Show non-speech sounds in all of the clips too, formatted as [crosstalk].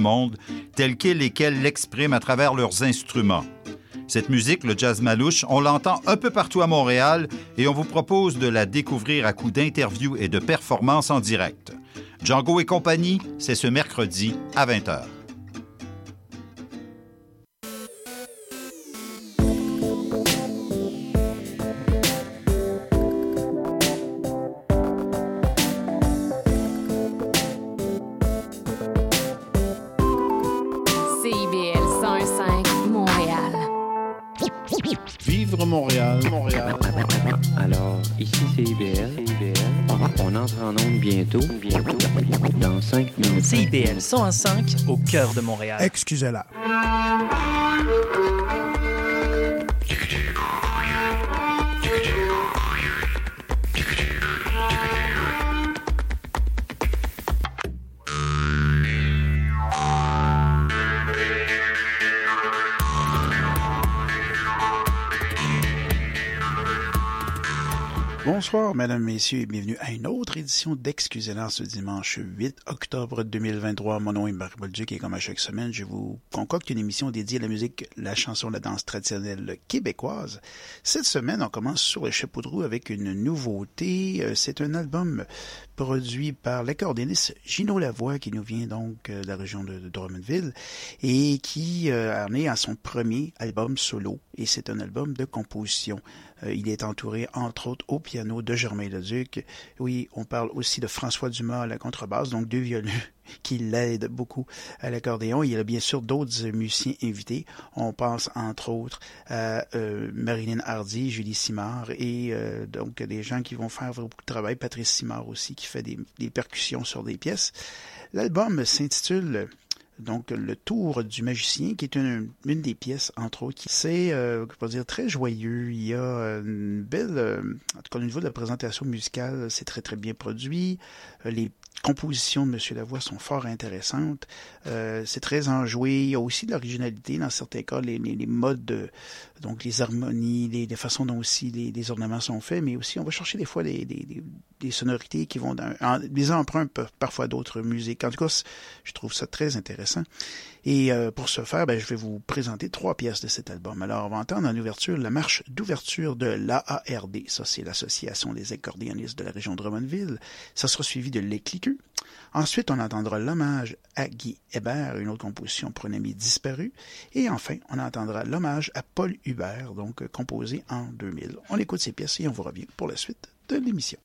monde, tels qu'ils et qu'elles l'expriment à travers leurs instruments. Cette musique, le jazz malouche, on l'entend un peu partout à Montréal et on vous propose de la découvrir à coup d'interviews et de performances en direct. Django et compagnie, c'est ce mercredi à 20h. 101.5 au cœur de Montréal. Excusez-la. Bonsoir, mesdames, messieurs, et bienvenue à une autre édition d'Excusez-la ce dimanche 8 octobre 2023. Mon nom est Marc Bolduc et comme à chaque semaine, je vous concocte une émission dédiée à la musique, la chanson, la danse traditionnelle québécoise. Cette semaine, on commence sur le chapeau de roue avec une nouveauté. Euh, C'est un album produit par l'accordéoniste Gino Lavoie qui nous vient donc euh, de la région de, Drummondville et qui euh, en à son premier album solo et c'est un album de composition. Euh, il est entouré entre autres au piano de Germain Leduc. Oui, on parle aussi de François Dumas à la contrebasse, donc deux violons qui l'aident beaucoup à l'accordéon. Il y a bien sûr d'autres musiciens invités. On pense entre autres à euh, Marilyn Hardy, Julie Simard et euh, donc des gens qui vont faire beaucoup de travail. Patrice Simard aussi qui fait des percussions sur des pièces. L'album s'intitule donc le tour du magicien, qui est une, des pièces, entre autres. C'est, euh, dire, très joyeux. Il y a euh, une belle, euh, en tout cas au niveau de la présentation musicale, c'est très très bien produit. Euh, les compositions de Monsieur Lavoie sont fort intéressantes. Euh, c'est très enjoué. Il y a aussi de l'originalité dans certains cas, les, les modes, de, donc les harmonies, les, les façons dont aussi les, les, ornements sont faits, mais aussi on va chercher des fois des, sonorités qui vont dans en, des emprunts parfois d'autres musiques. En tout cas, je trouve ça très intéressant. Et euh, pour ce faire, ben, je vais vous présenter trois pièces de cet album. Alors, on va entendre en ouverture la marche d'ouverture de l'AARD. Ça, c'est l'Association des accordéonistes de la région de Drummondville. Ça sera suivi de l'éclicu. Ensuite, on entendra l'hommage à Guy Hébert, une autre composition pour un ami disparu. Et enfin, on entendra l'hommage à Paul Hubert, donc composé en 2000. On écoute ces pièces et on vous revient pour la suite de l'émission.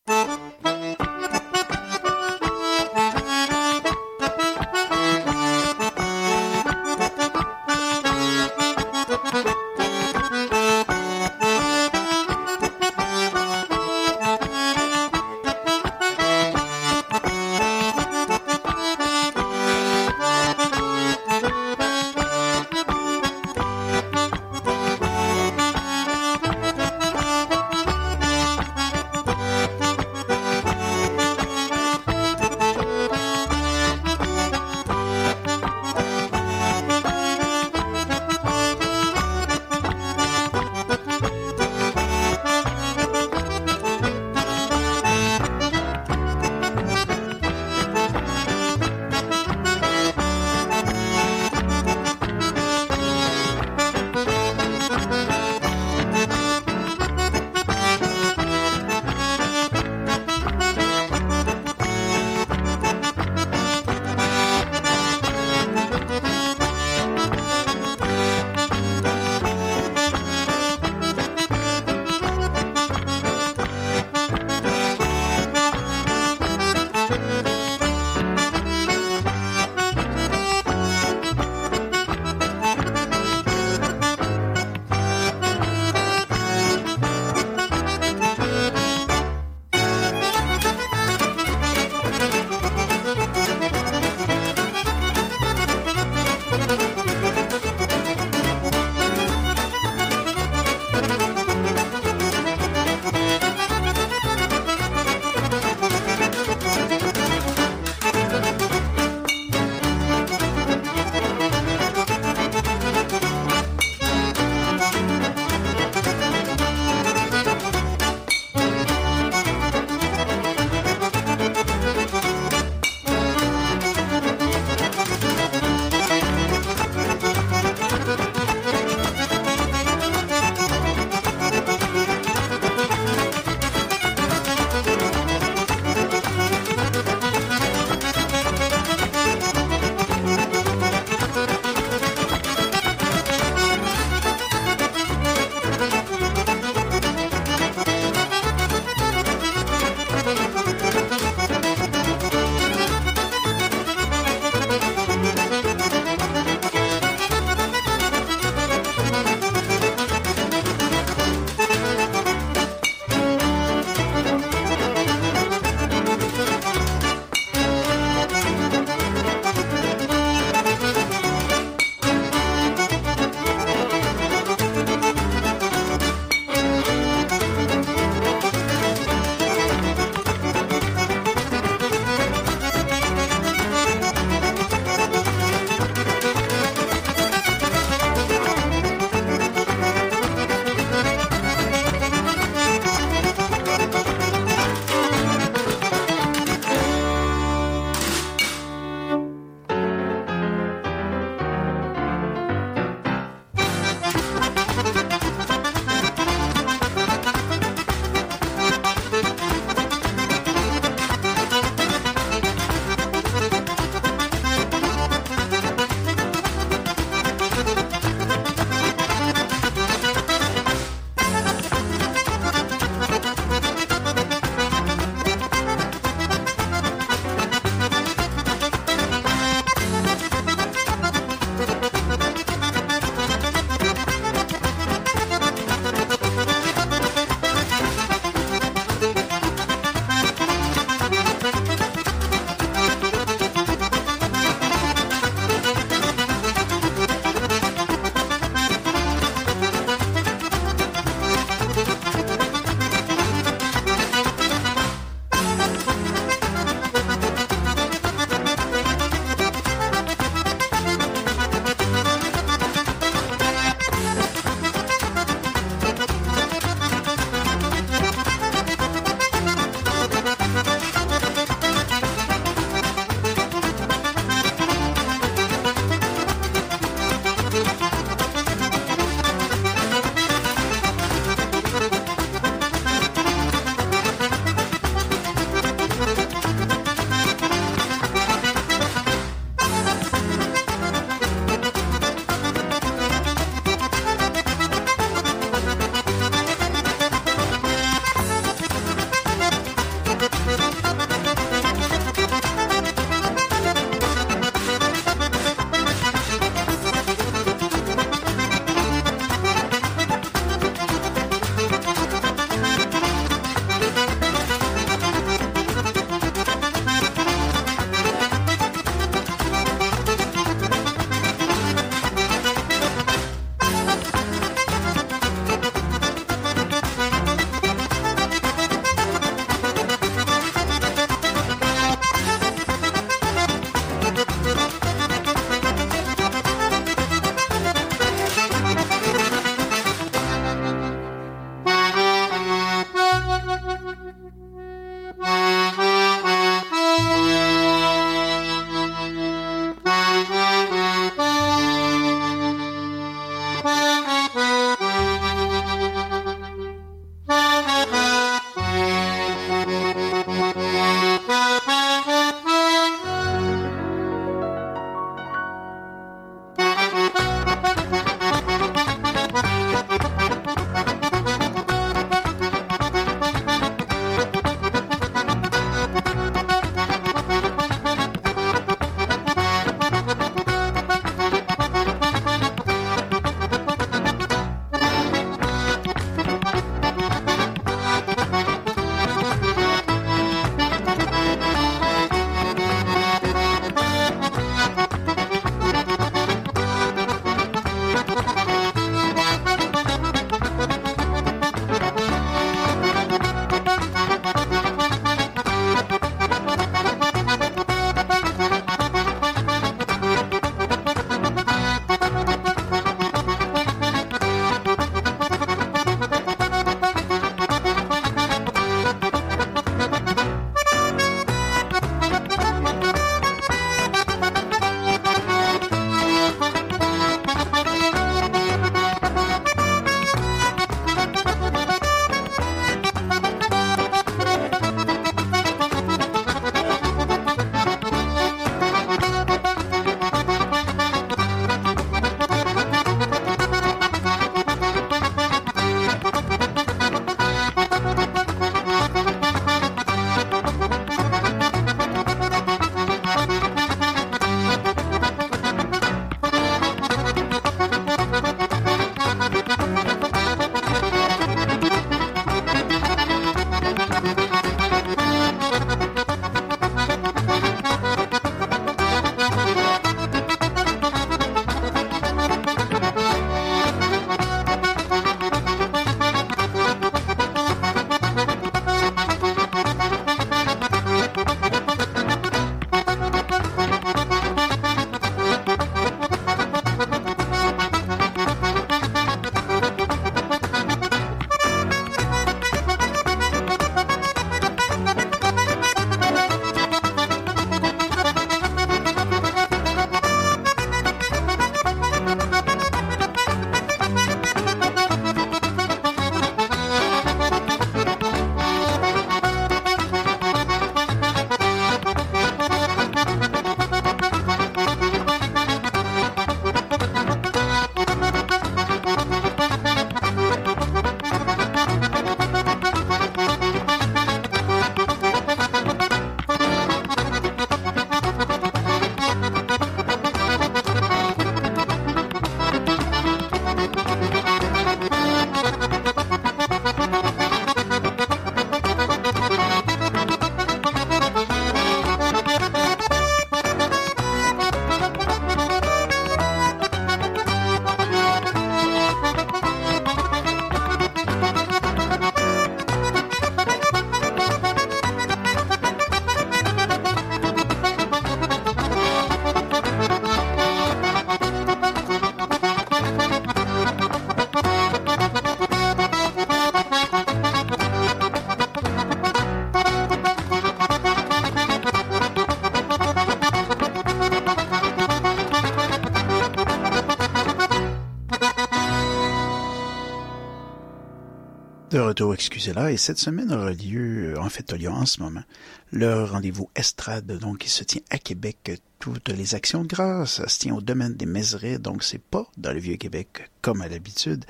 Excusez-la, et cette semaine aura lieu, euh, en fait, a lieu en ce moment, le rendez-vous Estrade, donc, qui se tient à Québec toutes les actions de grâce. Ça se tient au domaine des Mézerais, donc c'est pas dans le Vieux-Québec comme à l'habitude.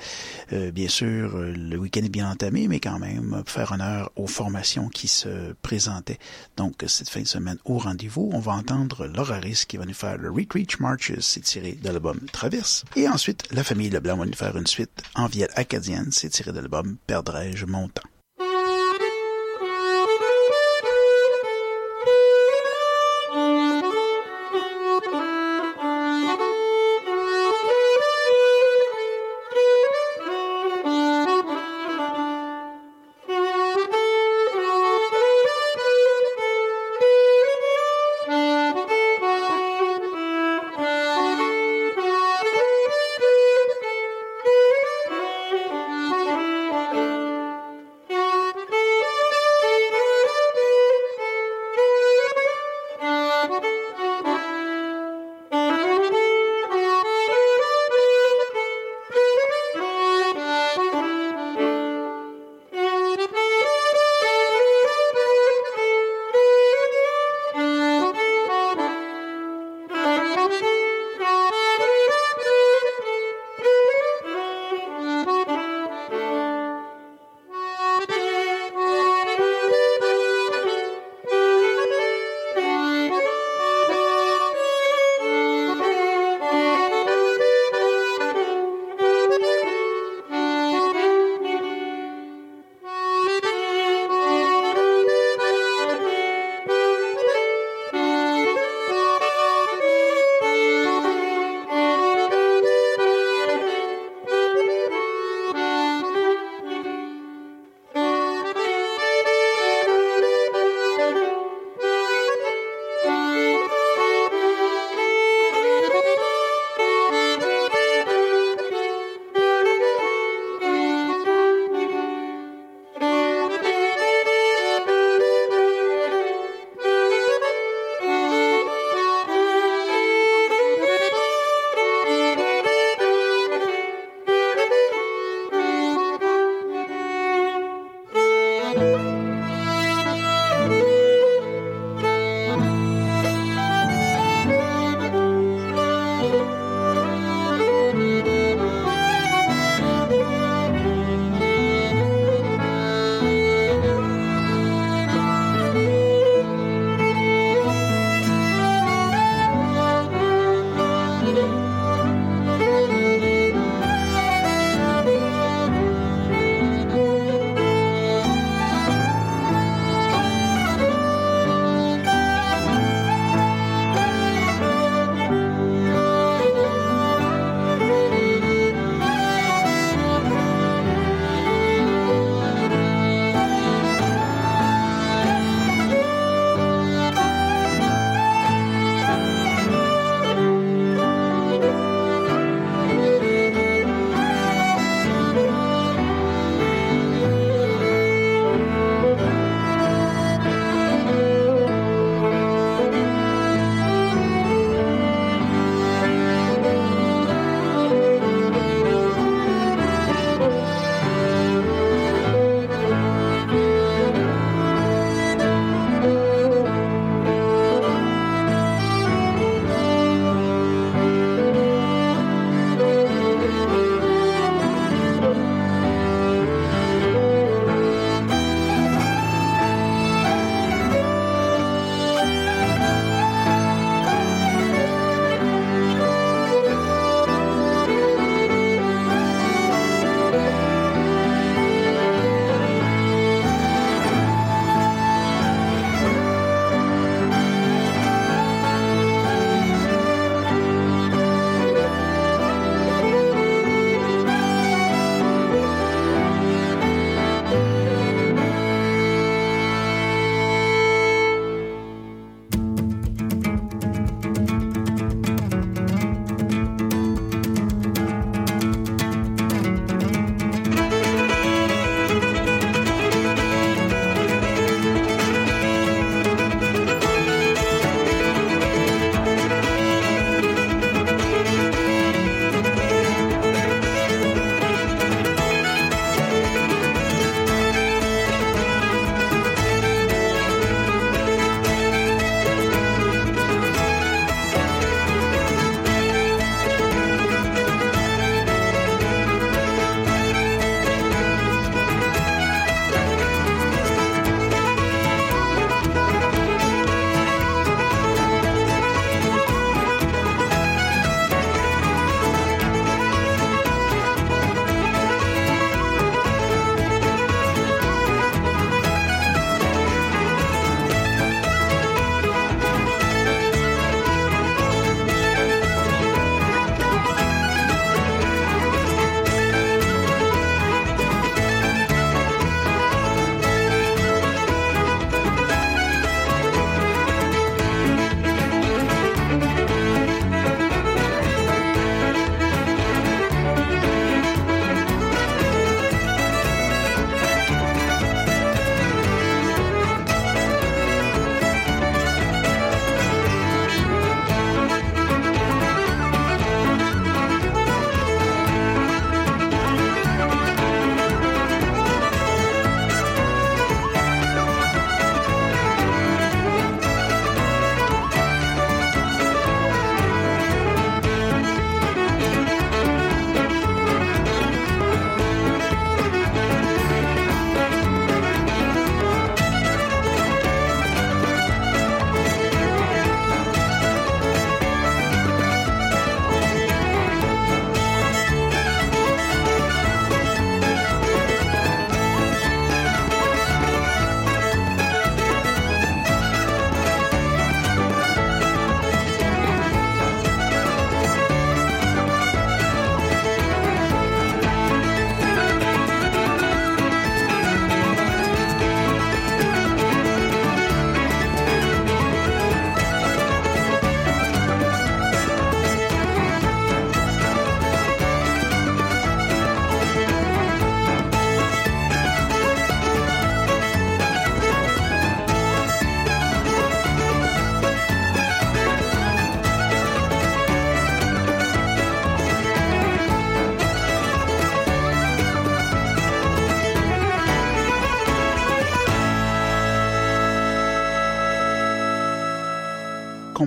Euh, bien sûr, euh, le week-end est bien entamé, mais quand même, faire honneur aux formations qui se présentaient. Donc, cette fin de semaine au rendez-vous, on va entendre Laura qui va nous faire le Retreat Marches, c'est tiré de l'album Traverse. Et ensuite, la famille Leblanc va nous faire une suite en vielle acadienne, c'est tiré de l'album Perdrai-je mon temps?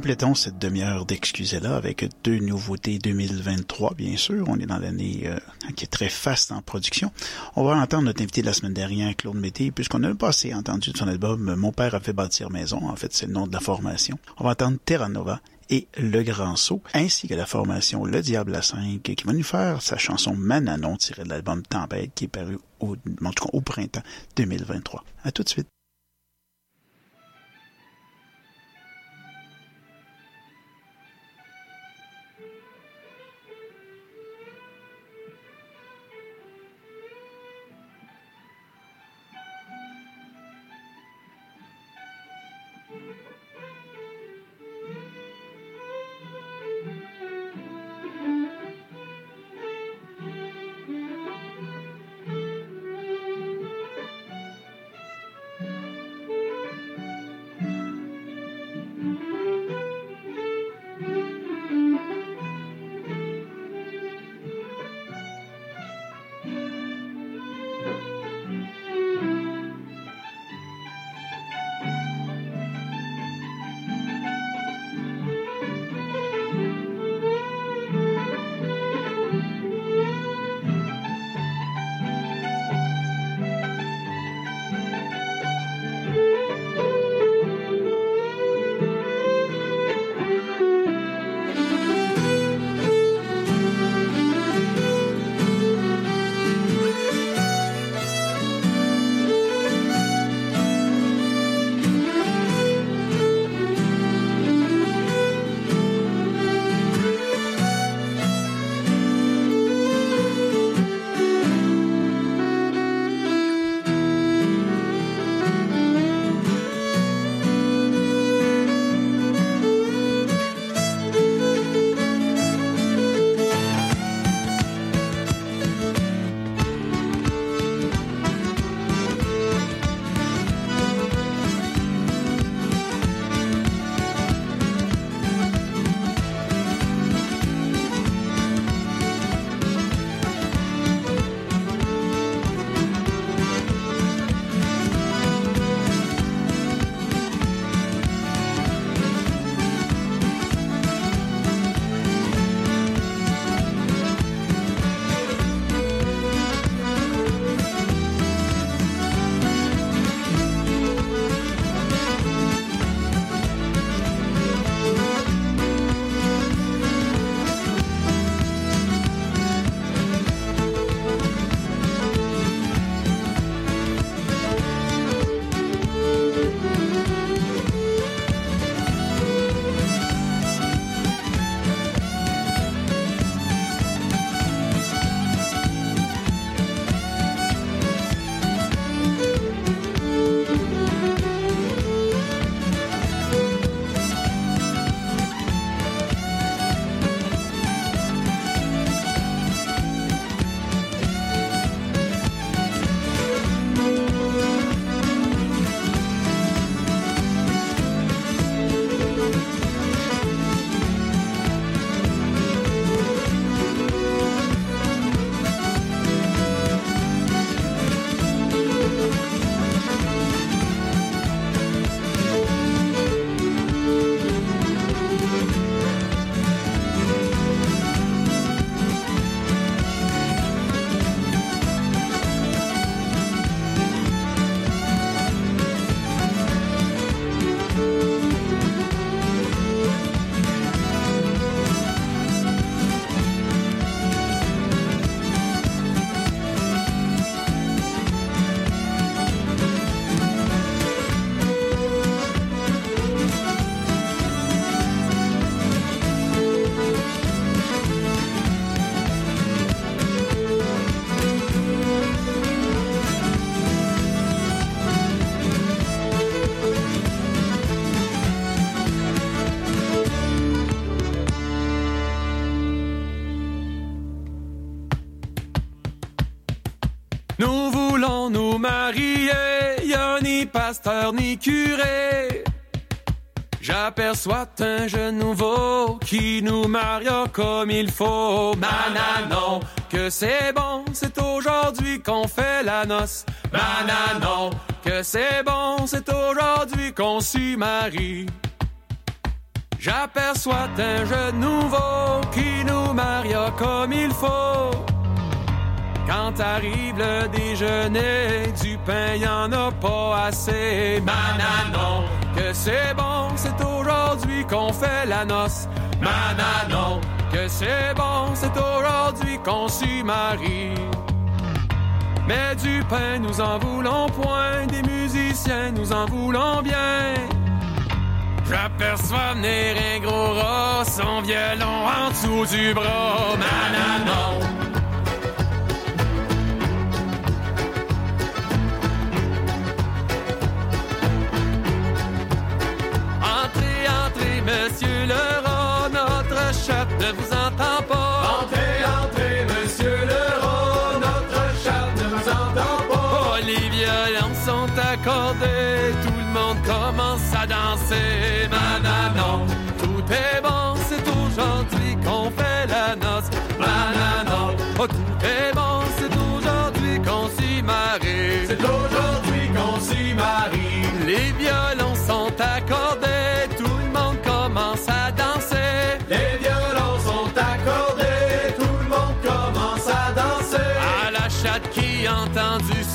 Complétons cette demi-heure d'excusez-là avec deux nouveautés 2023, bien sûr. On est dans l'année euh, qui est très faste en production. On va entendre notre invité de la semaine dernière, Claude Mété, puisqu'on a pas assez entendu de son album Mon père a fait bâtir maison. En fait, c'est le nom de la formation. On va entendre Terra Nova et Le Grand Saut, ainsi que la formation Le Diable à 5, qui va nous faire sa chanson Mananon tirée de l'album Tempête, qui est paru au, en tout cas, au printemps 2023. À tout de suite. Pasteur ni curé. J'aperçois un jeune nouveau qui nous maria comme il faut. Mananon, que c'est bon, c'est aujourd'hui qu'on fait la noce. Mananon, que c'est bon, c'est aujourd'hui qu'on s'y marie. J'aperçois un jeune nouveau qui nous maria comme il faut. Quand arrive le déjeuner, du pain y en a pas assez. Mananon, que c'est bon, c'est aujourd'hui qu'on fait la noce. Mananon, que c'est bon, c'est aujourd'hui qu'on s'y marie. Mais du pain, nous en voulons point, des musiciens, nous en voulons bien. J'aperçois venir un gros rat, son violon en dessous du bras. Mananon, le rat, notre chef ne vous entend pas. Entrez, entrez, monsieur le rat, notre chef ne vous entend pas. Oh, les violons sont accordés, tout le monde commence à danser. Mananon, tout est bon, c'est aujourd'hui qu'on fait la noce. Mananon, oh, tout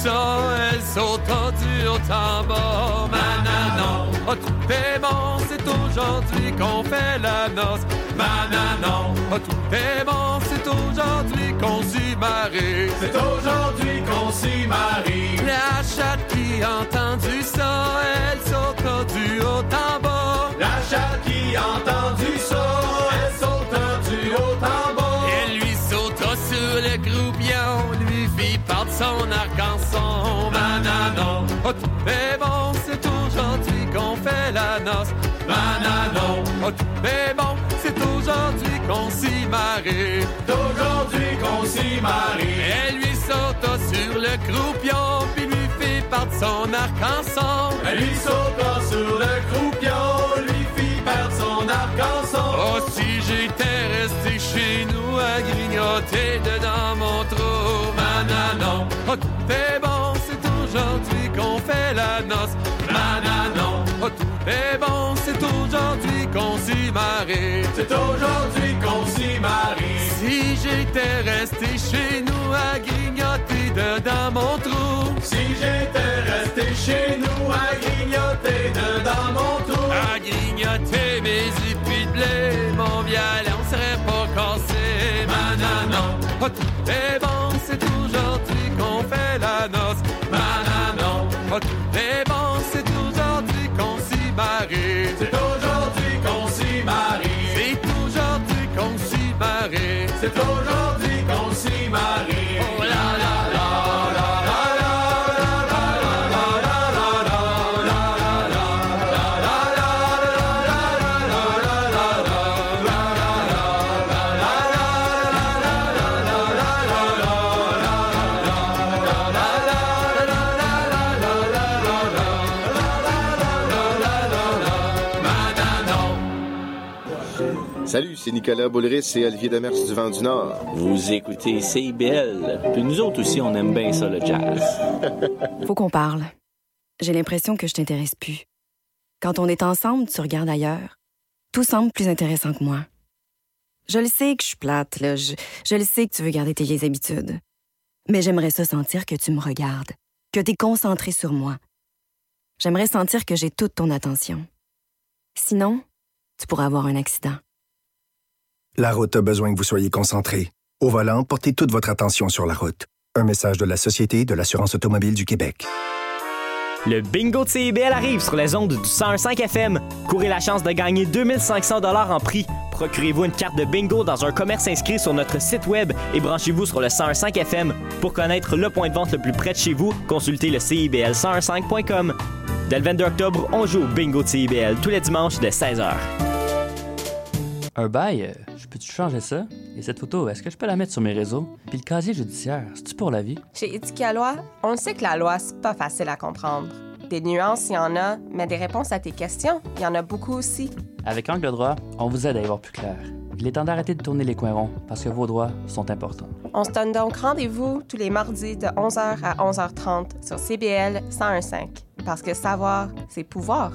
ça, elle saute du haut en bas. Mananon, oh, tout est bon, c'est aujourd'hui qu'on fait la noce. Mananon, oh, tout est bon, c'est aujourd'hui qu'on s'y marie. C'est aujourd'hui qu'on s'y marie. La chatte qui a entendu ça, elle saute du haut en bas. La chatte qui a entendu ça, fit part de son. Mananon, oh, est bon, c'est aujourd'hui qu'on fait la noce. Mananon, oh, est bon, c'est aujourd'hui qu'on s'y marie. C'est aujourd'hui qu'on s'y marie. Elle lui sauta sur le croupion, puis lui fit part de son arc-en-son. Elle lui sauta sur le croupion, lui fit perdre son arc-en-son. Oh, si j'étais resté chez nous à grignoter dedans mon est bon, c'est aujourd'hui qu'on fait la noce. Mananon, oh, tout est bon, c'est aujourd'hui qu'on s'y marie. C'est aujourd'hui qu'on s'y marie. Si j'étais resté chez nous à grignoter dedans mon trou. Si j'étais resté chez nous à grignoter dedans mon trou. À grignoter mes épis de blé, mon violon serait pas cassé. Mananon, oh, tout est bon, c'est aujourd'hui qu'on fait la noce. Mananon, oh, est bon, c'est aujourd'hui qu'on s'y marie. C'est aujourd'hui qu'on s'y marie. C'est aujourd'hui qu'on s'y marie. C'est aujourd'hui c'est Nicolas Boulris et Olivier Demers du Vent du Nord. Vous écoutez CIBL. Puis nous autres aussi, on aime bien ça, le jazz. [laughs] Faut qu'on parle. J'ai l'impression que je t'intéresse plus. Quand on est ensemble, tu regardes ailleurs. Tout semble plus intéressant que moi. Je le sais que je suis plate, là. Je, je le sais que tu veux garder tes vieilles habitudes. Mais j'aimerais ça sentir que tu me regardes, que tu es concentré sur moi. J'aimerais sentir que j'ai toute ton attention. Sinon, tu pourrais avoir un accident. La route a besoin que vous soyez concentré. Au volant, portez toute votre attention sur la route. Un message de la Société de l'assurance automobile du Québec. Le bingo de CIBL arrive sur les ondes du 101.5 FM. Courez la chance de gagner 2500 dollars en prix. Procurez-vous une carte de bingo dans un commerce inscrit sur notre site web et branchez-vous sur le 101.5 FM. Pour connaître le point de vente le plus près de chez vous, consultez le CIBL1015.com. Dès le 22 octobre, on joue au bingo de CIBL tous les dimanches de 16h. Un bail, euh, peux-tu changer ça? Et cette photo, est-ce que je peux la mettre sur mes réseaux? Puis le casier judiciaire, c'est-tu pour la vie? Chez Éthique à loi, on sait que la loi, c'est pas facile à comprendre. Des nuances, il y en a, mais des réponses à tes questions, il y en a beaucoup aussi. Avec Angle droit, on vous aide à y voir plus clair. Il est temps d'arrêter de tourner les coins ronds parce que vos droits sont importants. On se donne donc rendez-vous tous les mardis de 11h à 11h30 sur CBL 101.5. Parce que savoir, c'est pouvoir.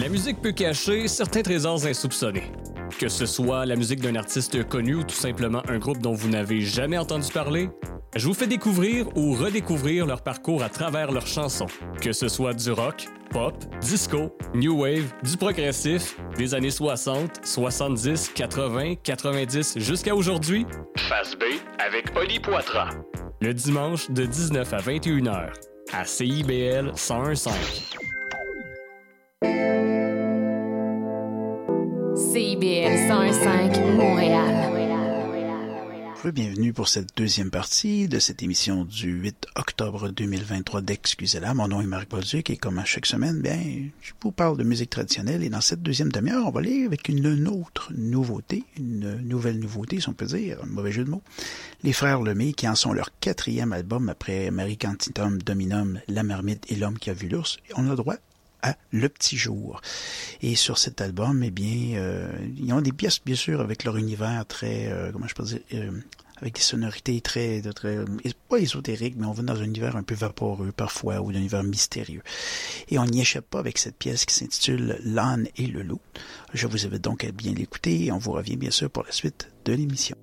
La musique peut cacher certains trésors insoupçonnés. Que ce soit la musique d'un artiste connu ou tout simplement un groupe dont vous n'avez jamais entendu parler, je vous fais découvrir ou redécouvrir leur parcours à travers leurs chansons. Que ce soit du rock, pop, disco, new wave, du progressif, des années 60, 70, 80, 90 jusqu'à aujourd'hui. Face B avec Oli Poitras. Le dimanche de 19 à 21 h à CIBL 1015. CIBL 101.5 Montréal. Bienvenue pour cette deuxième partie de cette émission du 8 octobre 2023 d'Excusez-la. Mon nom est Marc Bolduc et comme à chaque semaine, bien, je vous parle de musique traditionnelle et dans cette deuxième demi-heure, on va aller avec une, autre nouveauté, une nouvelle nouveauté, si on peut dire, un mauvais jeu de mots. Les frères Lemay qui en sont leur quatrième album après Marie Cantitum, Dominum, La Marmite et L'homme qui a vu l'ours. On a droit à Le Petit Jour. Et sur cet album, eh bien, euh, ils ont des pièces, bien sûr, avec leur univers très, euh, comment je peux dire, euh, avec des sonorités très, très, pas ésotériques, mais on va dans un univers un peu vaporeux parfois, ou un univers mystérieux. Et on n'y échappe pas avec cette pièce qui s'intitule L'âne et le loup. Je vous invite donc à bien l'écouter et on vous revient bien sûr pour la suite de l'émission.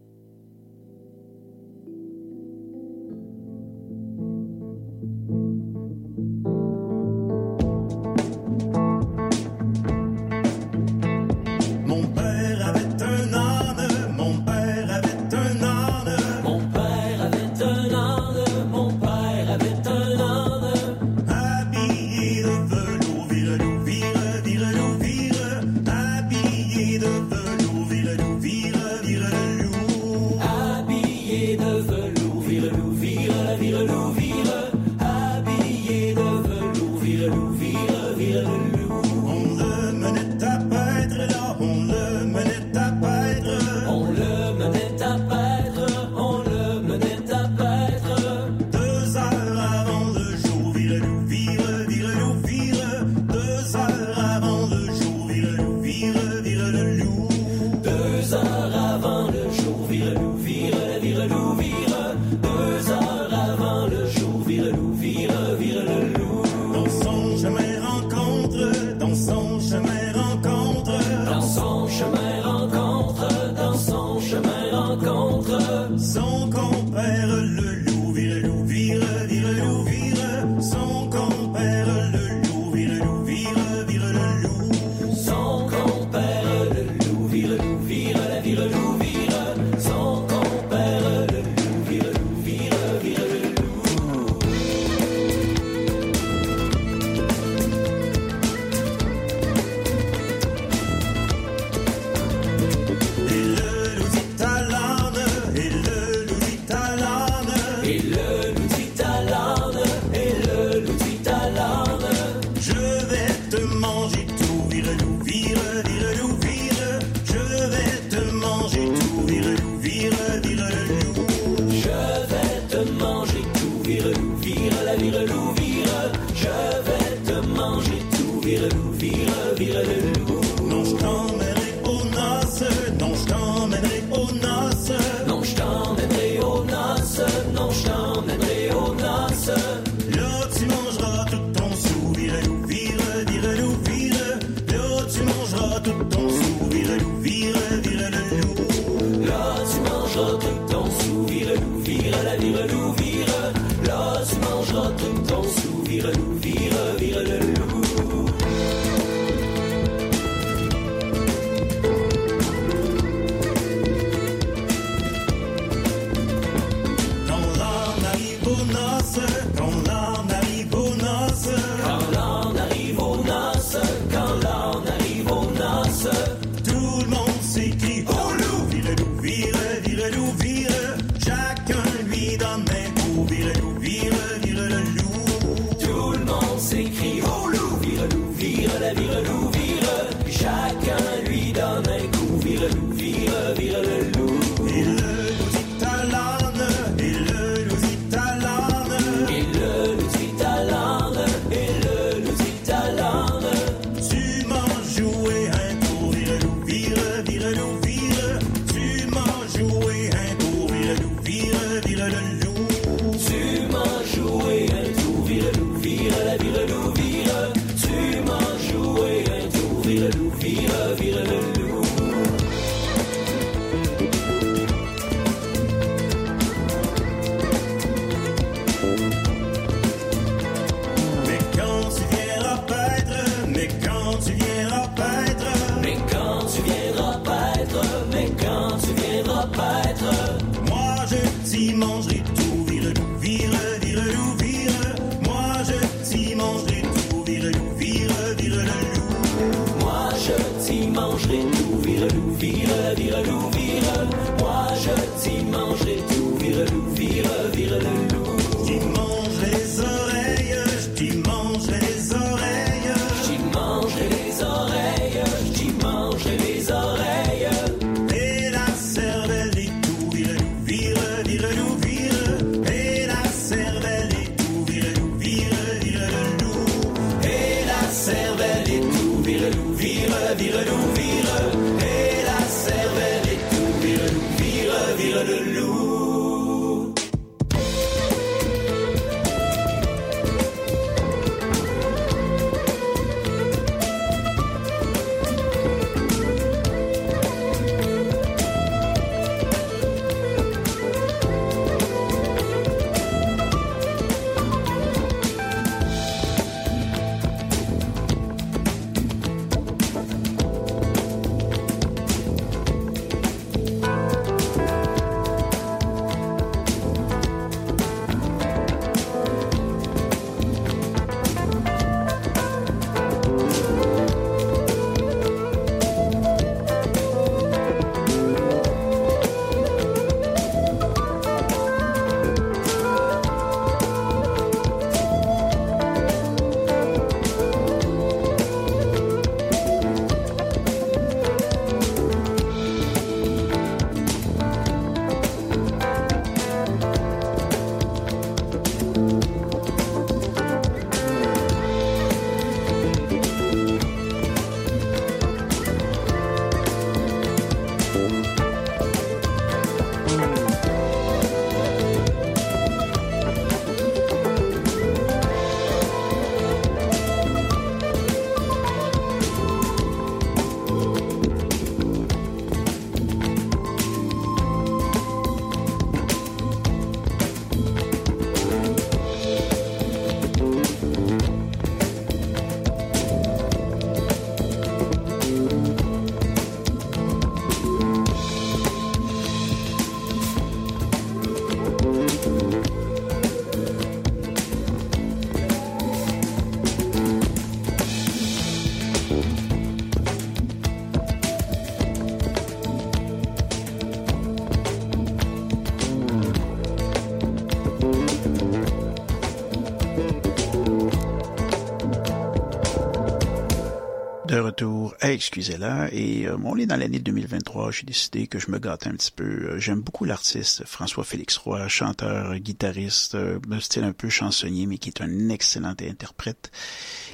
Excusez-la, et euh, on est dans l'année 2023, j'ai décidé que je me gâtais un petit peu. Euh, J'aime beaucoup l'artiste François-Félix Roy, chanteur, guitariste, euh, style un peu chansonnier, mais qui est un excellent interprète.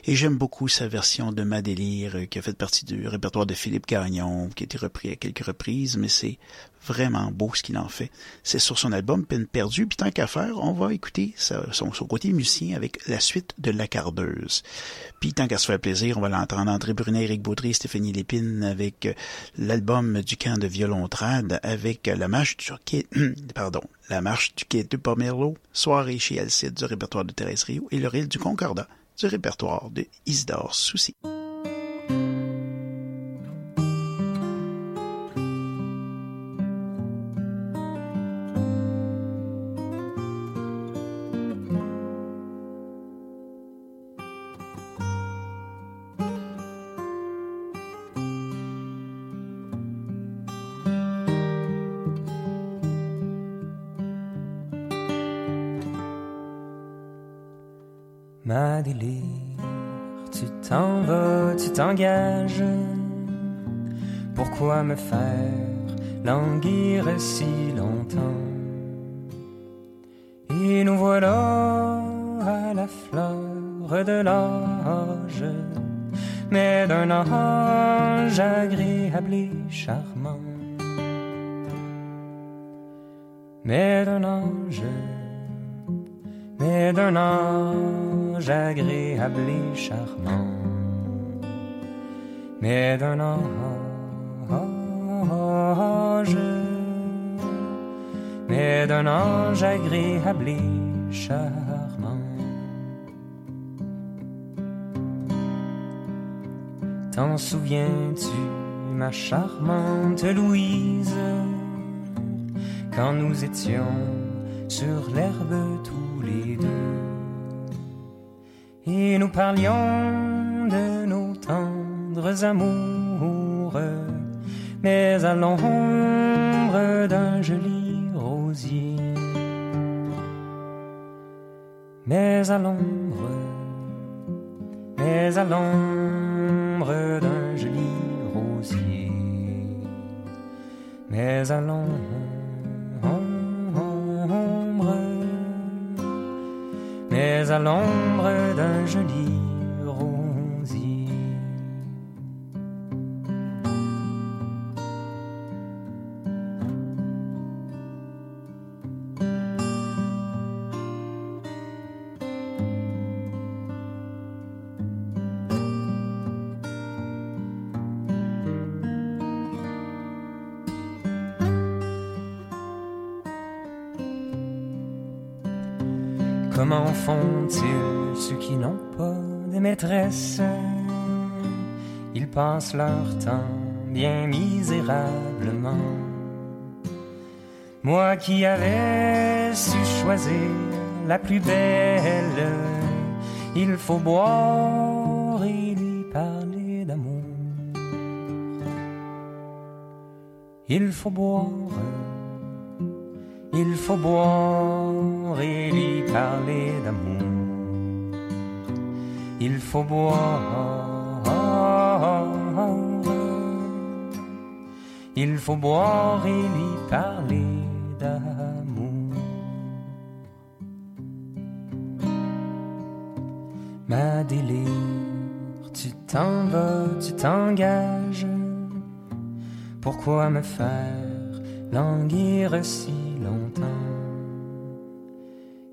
Et j'aime beaucoup sa version de Ma délire, euh, qui a fait partie du répertoire de Philippe Gagnon, qui a été repris à quelques reprises, mais c'est vraiment beau ce qu'il en fait. C'est sur son album Peine perdue, puis tant qu'à faire, on va écouter son, côté musicien avec la suite de La Cardeuse. Puis tant qu'à se faire plaisir, on va l'entendre André Brunet, Eric Baudry, Stéphanie Lépine avec euh, l'album du camp de Violontrade avec euh, la marche du quai, [clears throat] pardon, la marche du quai de Pomerleau, soirée chez Alcide du répertoire de Thérèse Rio et le ril du Concordat du répertoire de Isidore Soucy. T'en vas, tu t'engages. Pourquoi me faire languir si longtemps? Et nous voilà à la fleur de l'âge, mais d'un ange agréable et charmant. Mais d'un ange mais d'un ange agréable et charmant. mais d'un ange, mais d'un ange agréable et charmant. T'en souviens-tu, ma charmante Louise, quand nous étions sur l'herbe tous les deux, et nous parlions de nos tendres amours, mais à l'ombre d'un joli rosier, mais à l'ombre, mais à l'ombre d'un joli rosier, mais à l'ombre, mais à l'ombre d'un joli Comment font-ils ceux qui n'ont pas de maîtresse Ils passent leur temps bien misérablement. Moi qui avais su choisir la plus belle, il faut boire et lui parler d'amour. Il faut boire, il faut boire et lui parler d'amour. Il faut boire, il faut boire et lui parler d'amour. Ma délire, tu t'en vas, tu t'engages. Pourquoi me faire languir si?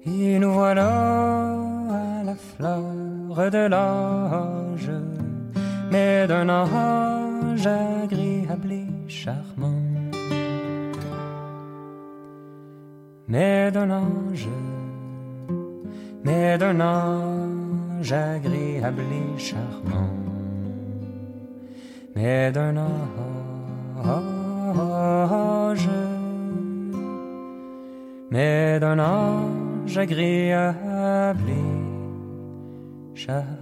Et nous voilà à la fleur de l'âge, mais d'un âge agréable et charmant. Mais d'un ange, mais d'un ange agréable et charmant. Mais d'un ange, mais d'un ange agréable et charmant.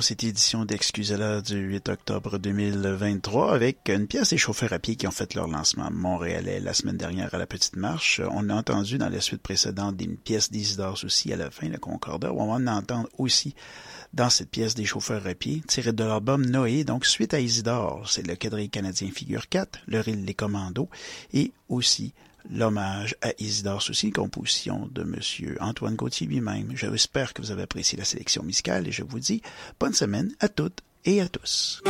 Cette édition d'Excusez-la du 8 octobre 2023 avec une pièce des chauffeurs à pied qui ont fait leur lancement montréalais la semaine dernière à la Petite Marche. On a entendu dans la suite précédente des pièces d'Isidore aussi à la fin, le Concordat. On va en entendre aussi dans cette pièce des chauffeurs à pied, tirée de l'album Noé, donc suite à Isidore. C'est le quadrille canadien figure 4, le rille Les Commandos et aussi l'hommage à Isidore Soucy, composition de M. Antoine Gauthier lui-même. J'espère que vous avez apprécié la sélection musicale et je vous dis bonne semaine à toutes et à tous.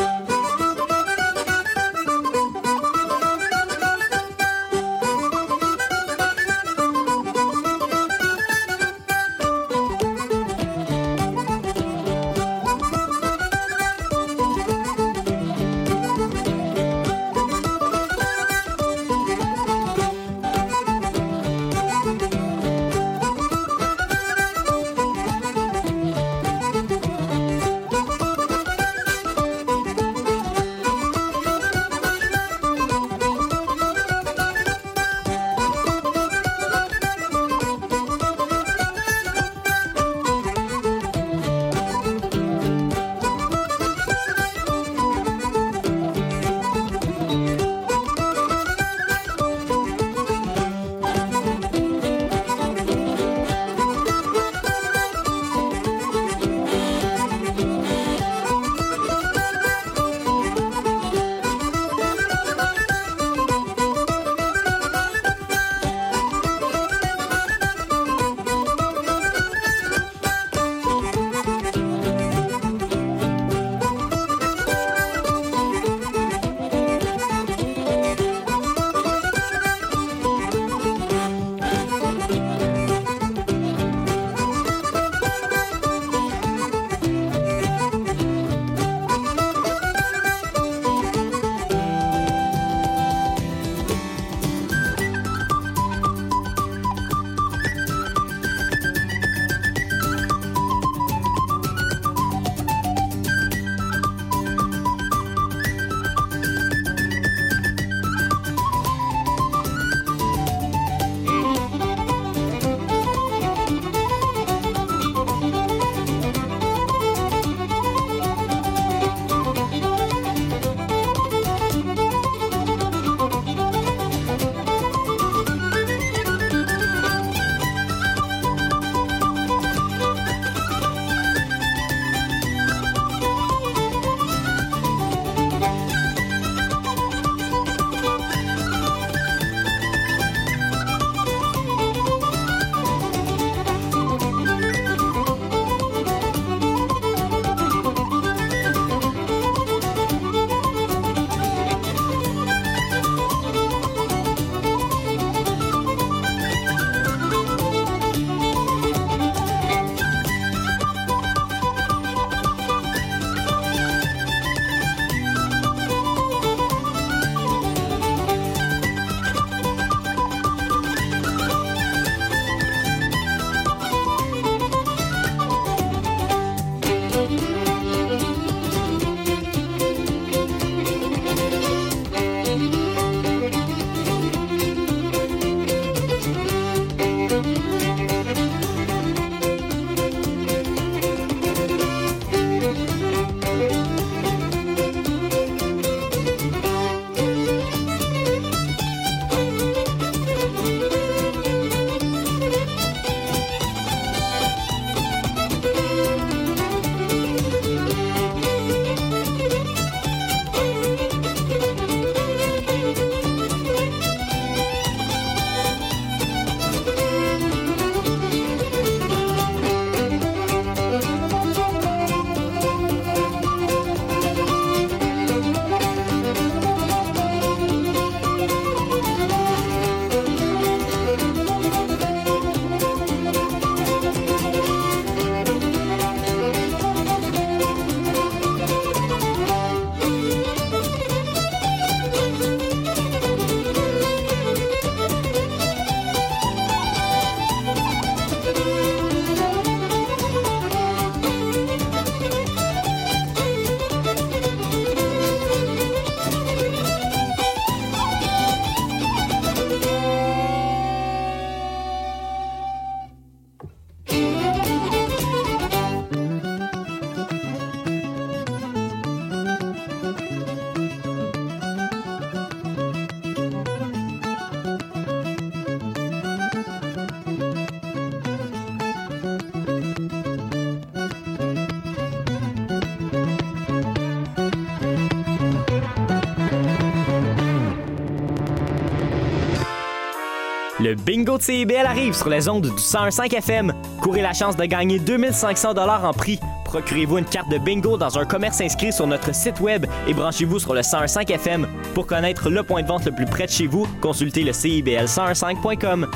Le bingo de CIBL arrive sur les ondes du 101.5 FM. Courez la chance de gagner 2500 dollars en prix. Procurez-vous une carte de bingo dans un commerce inscrit sur notre site web et branchez-vous sur le 101.5 FM. Pour connaître le point de vente le plus près de chez vous, consultez le CIBL1015.com.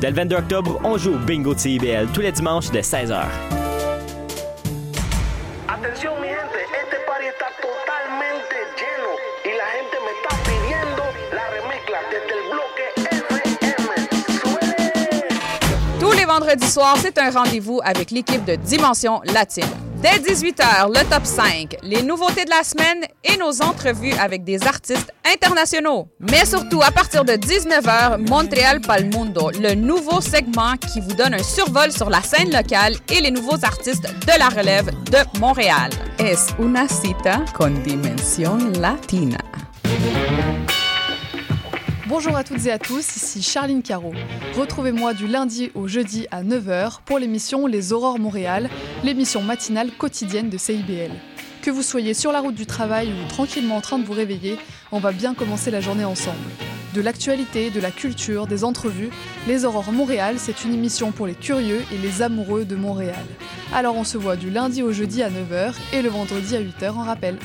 Dès le 22 octobre, on joue au bingo de CIBL tous les dimanches de 16h. Vendredis soirs, c'est un rendez-vous avec l'équipe de Dimension Latine. Dès 18h, le top 5, les nouveautés de la semaine et nos entrevues avec des artistes internationaux. Mais surtout, à partir de 19h, Montréal Pal Mundo, le nouveau segment qui vous donne un survol sur la scène locale et les nouveaux artistes de la relève de Montréal. Es una cita con Dimension Latina. Bonjour à toutes et à tous, ici Charline Caro. Retrouvez-moi du lundi au jeudi à 9h pour l'émission Les Aurores Montréal, l'émission matinale quotidienne de CIBL. Que vous soyez sur la route du travail ou tranquillement en train de vous réveiller, on va bien commencer la journée ensemble. De l'actualité, de la culture, des entrevues, Les Aurores Montréal, c'est une émission pour les curieux et les amoureux de Montréal. Alors on se voit du lundi au jeudi à 9h et le vendredi à 8h en rappel.